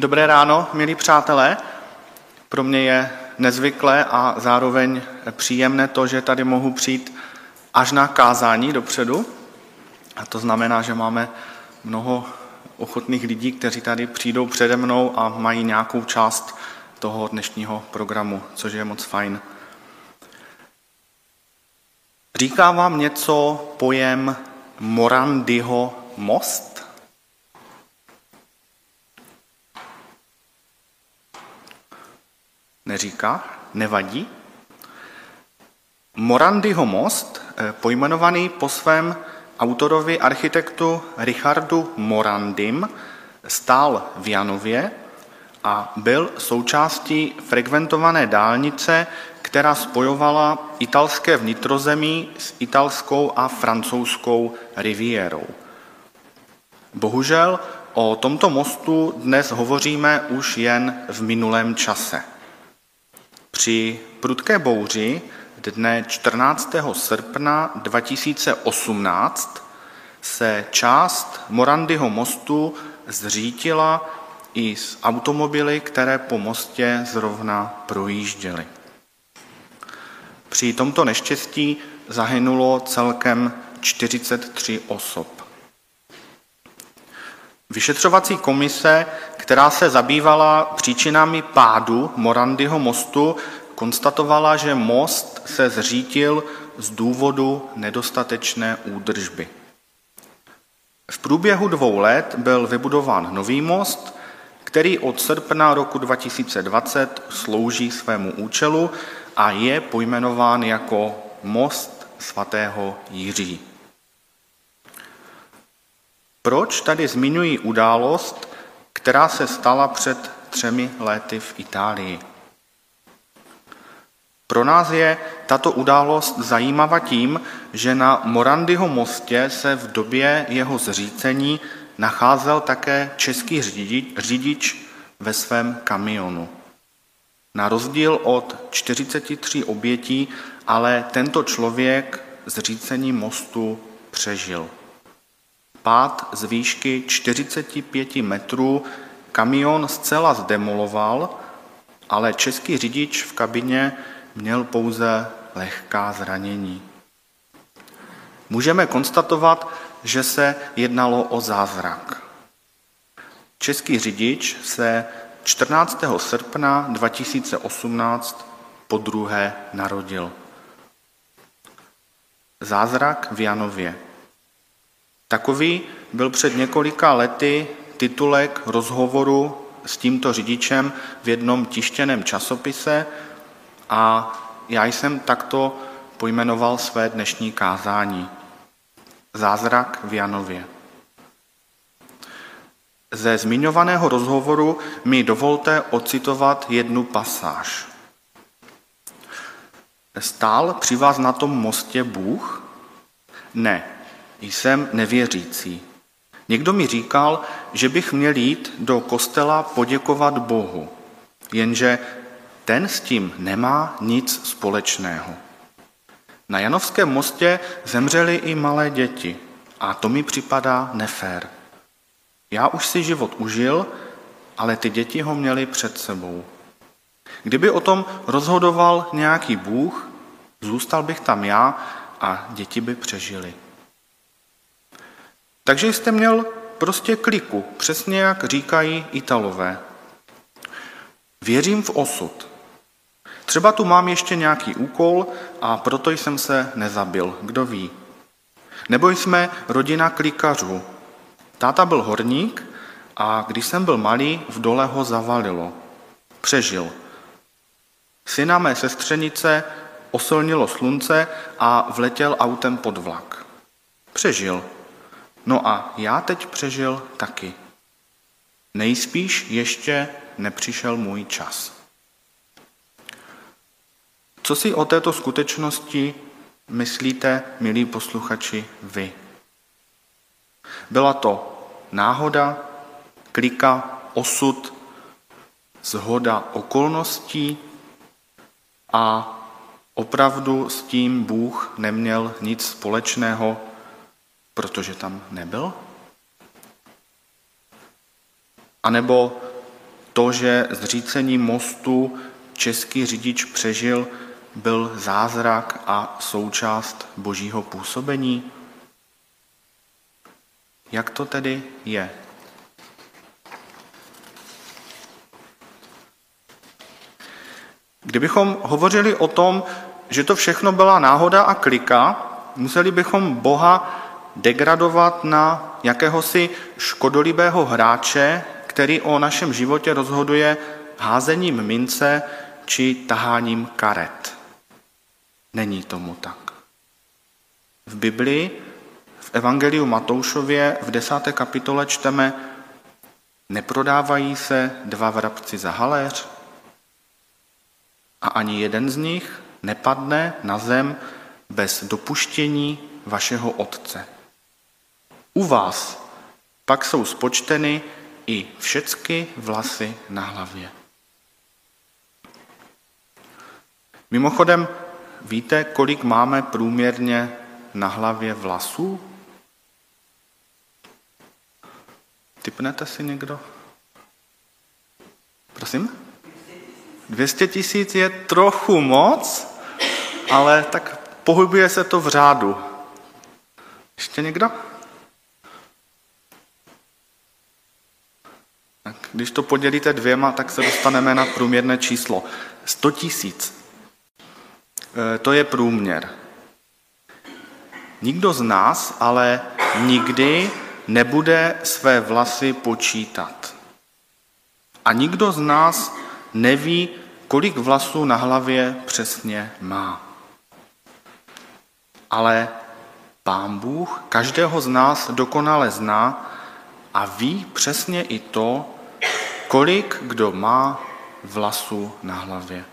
Dobré ráno, milí přátelé. Pro mě je nezvyklé a zároveň příjemné to, že tady mohu přijít až na kázání dopředu. A to znamená, že máme mnoho ochotných lidí, kteří tady přijdou přede mnou a mají nějakou část toho dnešního programu, což je moc fajn. Říká vám něco pojem Morandyho most? Neříká? Nevadí? Morandyho most, eh, pojmenovaný po svém autorovi architektu Richardu Morandym, stál v Janově a byl součástí frekventované dálnice, která spojovala italské vnitrozemí s italskou a francouzskou rivierou. Bohužel o tomto mostu dnes hovoříme už jen v minulém čase. Při prudké bouři dne 14. srpna 2018 se část Morandyho mostu zřítila i s automobily, které po mostě zrovna projížděly. Při tomto neštěstí zahynulo celkem 43 osob. Vyšetřovací komise, která se zabývala příčinami pádu Morandyho mostu, konstatovala, že most se zřítil z důvodu nedostatečné údržby. V průběhu dvou let byl vybudován nový most, který od srpna roku 2020 slouží svému účelu a je pojmenován jako most svatého Jiří. Proč tady zmiňuji událost, která se stala před třemi lety v Itálii? Pro nás je tato událost zajímavá tím, že na Morandyho mostě se v době jeho zřícení nacházel také český řidič ve svém kamionu. Na rozdíl od 43 obětí, ale tento člověk zřícení mostu přežil. Pád z výšky 45 metrů kamion zcela zdemoloval, ale český řidič v kabině měl pouze lehká zranění. Můžeme konstatovat, že se jednalo o zázrak. Český řidič se 14. srpna 2018 po druhé narodil. Zázrak v Janově. Takový byl před několika lety titulek rozhovoru s tímto řidičem v jednom tištěném časopise a já jsem takto pojmenoval své dnešní kázání. Zázrak v Janově. Ze zmiňovaného rozhovoru mi dovolte ocitovat jednu pasáž. Stál při vás na tom mostě Bůh? Ne, jsem nevěřící. Někdo mi říkal, že bych měl jít do kostela poděkovat Bohu, jenže ten s tím nemá nic společného. Na Janovském mostě zemřely i malé děti a to mi připadá nefér. Já už si život užil, ale ty děti ho měly před sebou. Kdyby o tom rozhodoval nějaký Bůh, zůstal bych tam já a děti by přežily. Takže jste měl prostě kliku, přesně jak říkají Italové. Věřím v osud. Třeba tu mám ještě nějaký úkol a proto jsem se nezabil, kdo ví. Nebo jsme rodina klikařů. Táta byl horník a když jsem byl malý, v dole ho zavalilo. Přežil. Syna mé sestřenice osolnilo slunce a vletěl autem pod vlak. Přežil. No a já teď přežil taky. Nejspíš ještě nepřišel můj čas. Co si o této skutečnosti myslíte, milí posluchači, vy? Byla to náhoda, klika, osud, zhoda okolností a opravdu s tím Bůh neměl nic společného, protože tam nebyl? A nebo to, že zřícení mostu český řidič přežil, byl zázrak a součást božího působení? Jak to tedy je? Kdybychom hovořili o tom, že to všechno byla náhoda a klika, museli bychom Boha degradovat na jakéhosi škodolibého hráče, který o našem životě rozhoduje házením mince či taháním karet. Není tomu tak. V Biblii, v Evangeliu Matoušově v desáté kapitole čteme, neprodávají se dva vrabci za haléř a ani jeden z nich nepadne na zem bez dopuštění vašeho Otce. U vás pak jsou spočteny i všecky vlasy na hlavě. Mimochodem, víte, kolik máme průměrně na hlavě vlasů? Typnete si někdo? Prosím? 200 tisíc je trochu moc, ale tak pohybuje se to v řádu. Ještě někdo? Tak když to podělíte dvěma, tak se dostaneme na průměrné číslo. 100 tisíc. E, to je průměr. Nikdo z nás ale nikdy nebude své vlasy počítat. A nikdo z nás neví, kolik vlasů na hlavě přesně má. Ale Pán Bůh každého z nás dokonale zná a ví přesně i to, kolik kdo má vlasů na hlavě.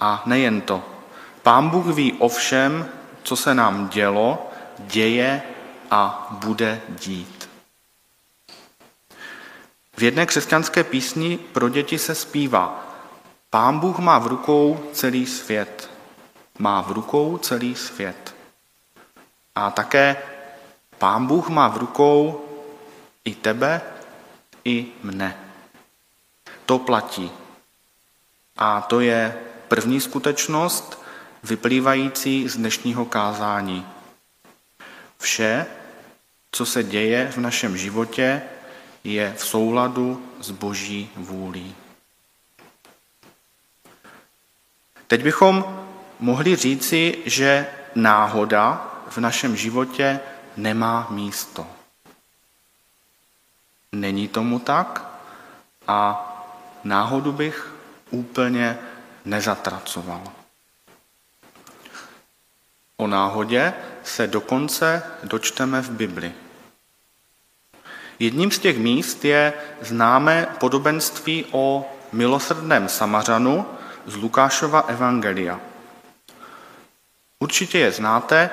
A nejen to. Pán Bůh ví o všem, co se nám dělo, děje a bude dít. V jedné křesťanské písni pro děti se zpívá Pán Bůh má v rukou celý svět. Má v rukou celý svět. A také Pán Bůh má v rukou i tebe, i mne. To platí. A to je první skutečnost vyplývající z dnešního kázání. Vše, co se děje v našem životě, je v souladu s boží vůlí. Teď bychom mohli říci, že náhoda v našem životě nemá místo. Není tomu tak a náhodu bych úplně nezatracoval. O náhodě se dokonce dočteme v Bibli. Jedním z těch míst je známé podobenství o milosrdném Samařanu z Lukášova Evangelia. Určitě je znáte,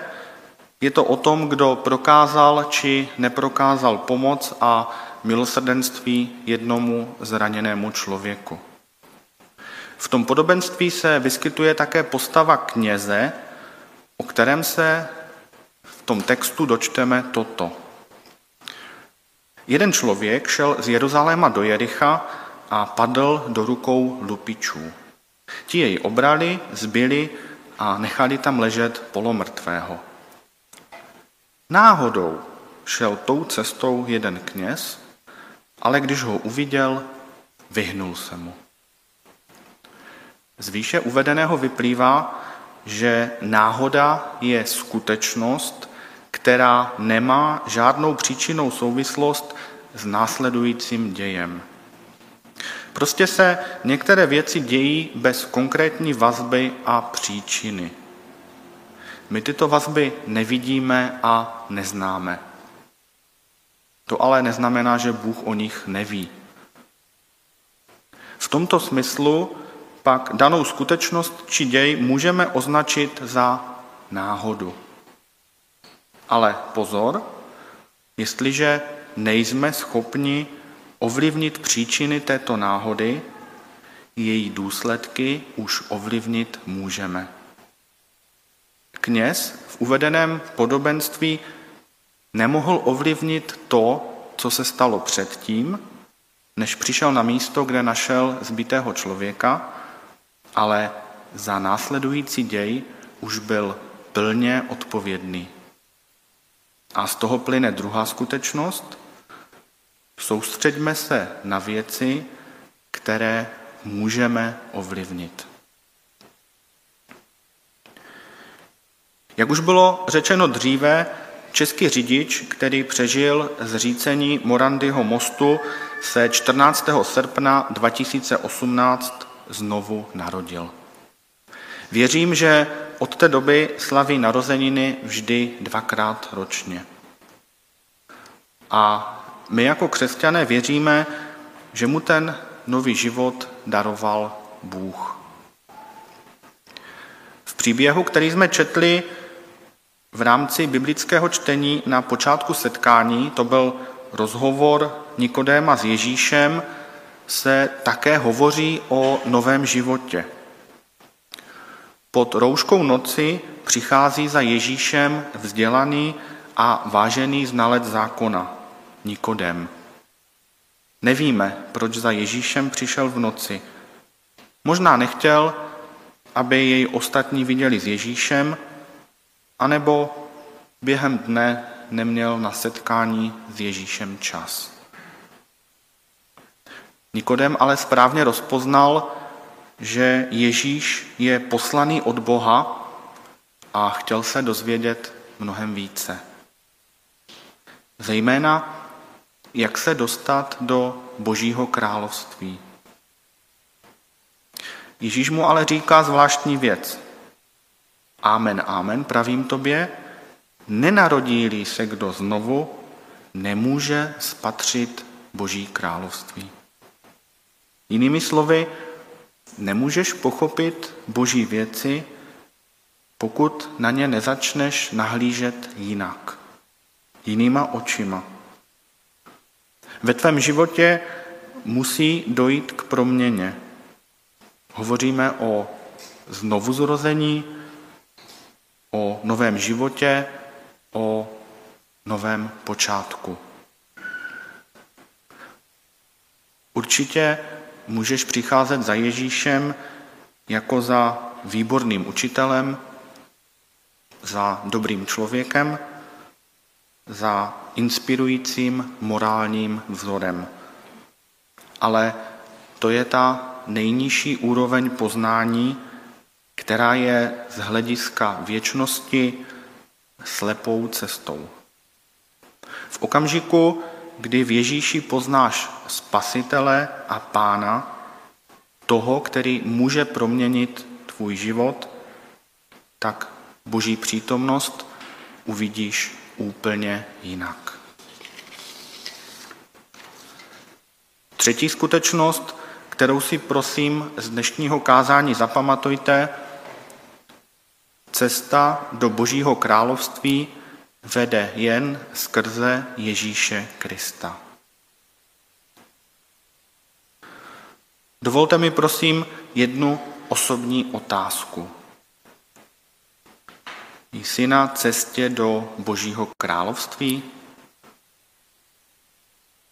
je to o tom, kdo prokázal či neprokázal pomoc a milosrdenství jednomu zraněnému člověku. V tom podobenství se vyskytuje také postava kněze, o kterém se v tom textu dočteme toto. Jeden člověk šel z Jeruzaléma do Jericha a padl do rukou lupičů. Ti jej obrali, zbyli a nechali tam ležet polomrtvého. Náhodou šel tou cestou jeden kněz, ale když ho uviděl, vyhnul se mu. Z výše uvedeného vyplývá, že náhoda je skutečnost, která nemá žádnou příčinnou souvislost s následujícím dějem. Prostě se některé věci dějí bez konkrétní vazby a příčiny. My tyto vazby nevidíme a neznáme. To ale neznamená, že Bůh o nich neví. V tomto smyslu pak danou skutečnost či děj můžeme označit za náhodu. Ale pozor, jestliže nejsme schopni ovlivnit příčiny této náhody, její důsledky už ovlivnit můžeme. Kněz v uvedeném podobenství nemohl ovlivnit to, co se stalo předtím, než přišel na místo, kde našel zbitého člověka, ale za následující děj už byl plně odpovědný. A z toho plyne druhá skutečnost. Soustřeďme se na věci, které můžeme ovlivnit. Jak už bylo řečeno dříve, český řidič, který přežil zřícení Morandyho mostu, se 14. srpna 2018 znovu narodil. Věřím, že od té doby slaví narozeniny vždy dvakrát ročně. A my jako křesťané věříme, že mu ten nový život daroval Bůh. V příběhu, který jsme četli v rámci biblického čtení na počátku setkání, to byl rozhovor Nikodéma s Ježíšem, se také hovoří o novém životě. Pod rouškou noci přichází za Ježíšem vzdělaný a vážený znalec zákona, Nikodem. Nevíme, proč za Ježíšem přišel v noci. Možná nechtěl, aby jej ostatní viděli s Ježíšem, anebo během dne neměl na setkání s Ježíšem čas. Nikodem ale správně rozpoznal, že Ježíš je poslaný od Boha a chtěl se dozvědět mnohem více. Zejména, jak se dostat do Božího království. Ježíš mu ale říká zvláštní věc. Amen, amen, pravím tobě, nenarodí se kdo znovu, nemůže spatřit Boží království. Jinými slovy, nemůžeš pochopit Boží věci, pokud na ně nezačneš nahlížet jinak, jinýma očima. Ve tvém životě musí dojít k proměně. Hovoříme o znovuzrození, o novém životě, o novém počátku. Určitě můžeš přicházet za Ježíšem jako za výborným učitelem, za dobrým člověkem, za inspirujícím morálním vzorem. Ale to je ta nejnižší úroveň poznání, která je z hlediska věčnosti slepou cestou. V okamžiku, kdy v Ježíši poznáš spasitele a pána, toho, který může proměnit tvůj život, tak boží přítomnost uvidíš úplně jinak. Třetí skutečnost, kterou si prosím z dnešního kázání zapamatujte, cesta do Božího království vede jen skrze Ježíše Krista. Dovolte mi prosím jednu osobní otázku. Jsi na cestě do Božího království?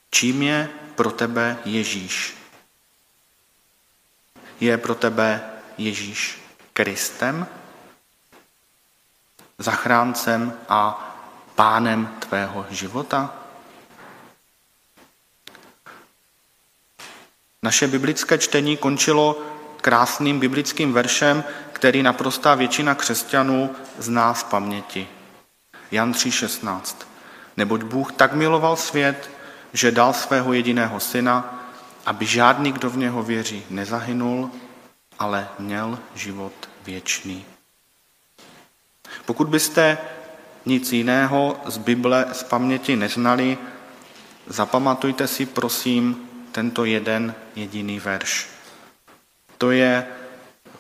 Čím je pro tebe Ježíš? Je pro tebe Ježíš Kristem, zachráncem a pánem tvého života? Naše biblické čtení končilo krásným biblickým veršem, který naprostá většina křesťanů zná z paměti. Jan 3,16. Neboť Bůh tak miloval svět, že dal svého jediného syna, aby žádný, kdo v něho věří, nezahynul, ale měl život věčný. Pokud byste nic jiného z Bible z paměti neznali, zapamatujte si prosím tento jeden jediný verš. To je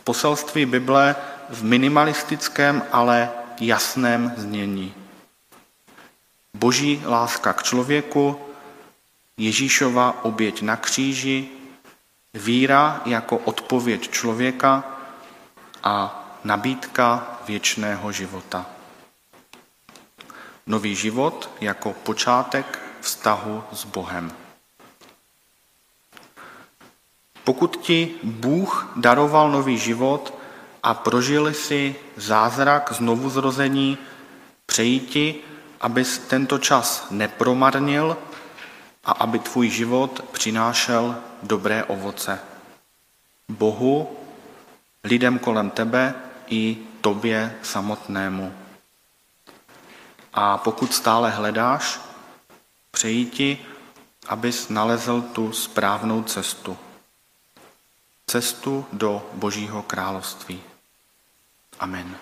poselství Bible v minimalistickém, ale jasném znění. Boží láska k člověku, Ježíšova oběť na kříži, víra jako odpověď člověka a nabídka věčného života. Nový život jako počátek vztahu s Bohem. Pokud ti Bůh daroval nový život a prožili si zázrak znovuzrození, přeji ti, abys tento čas nepromarnil a aby tvůj život přinášel dobré ovoce. Bohu, lidem kolem tebe i tobě samotnému. A pokud stále hledáš, přeji ti, abys nalezl tu správnou cestu. Cestu do Božího království. Amen.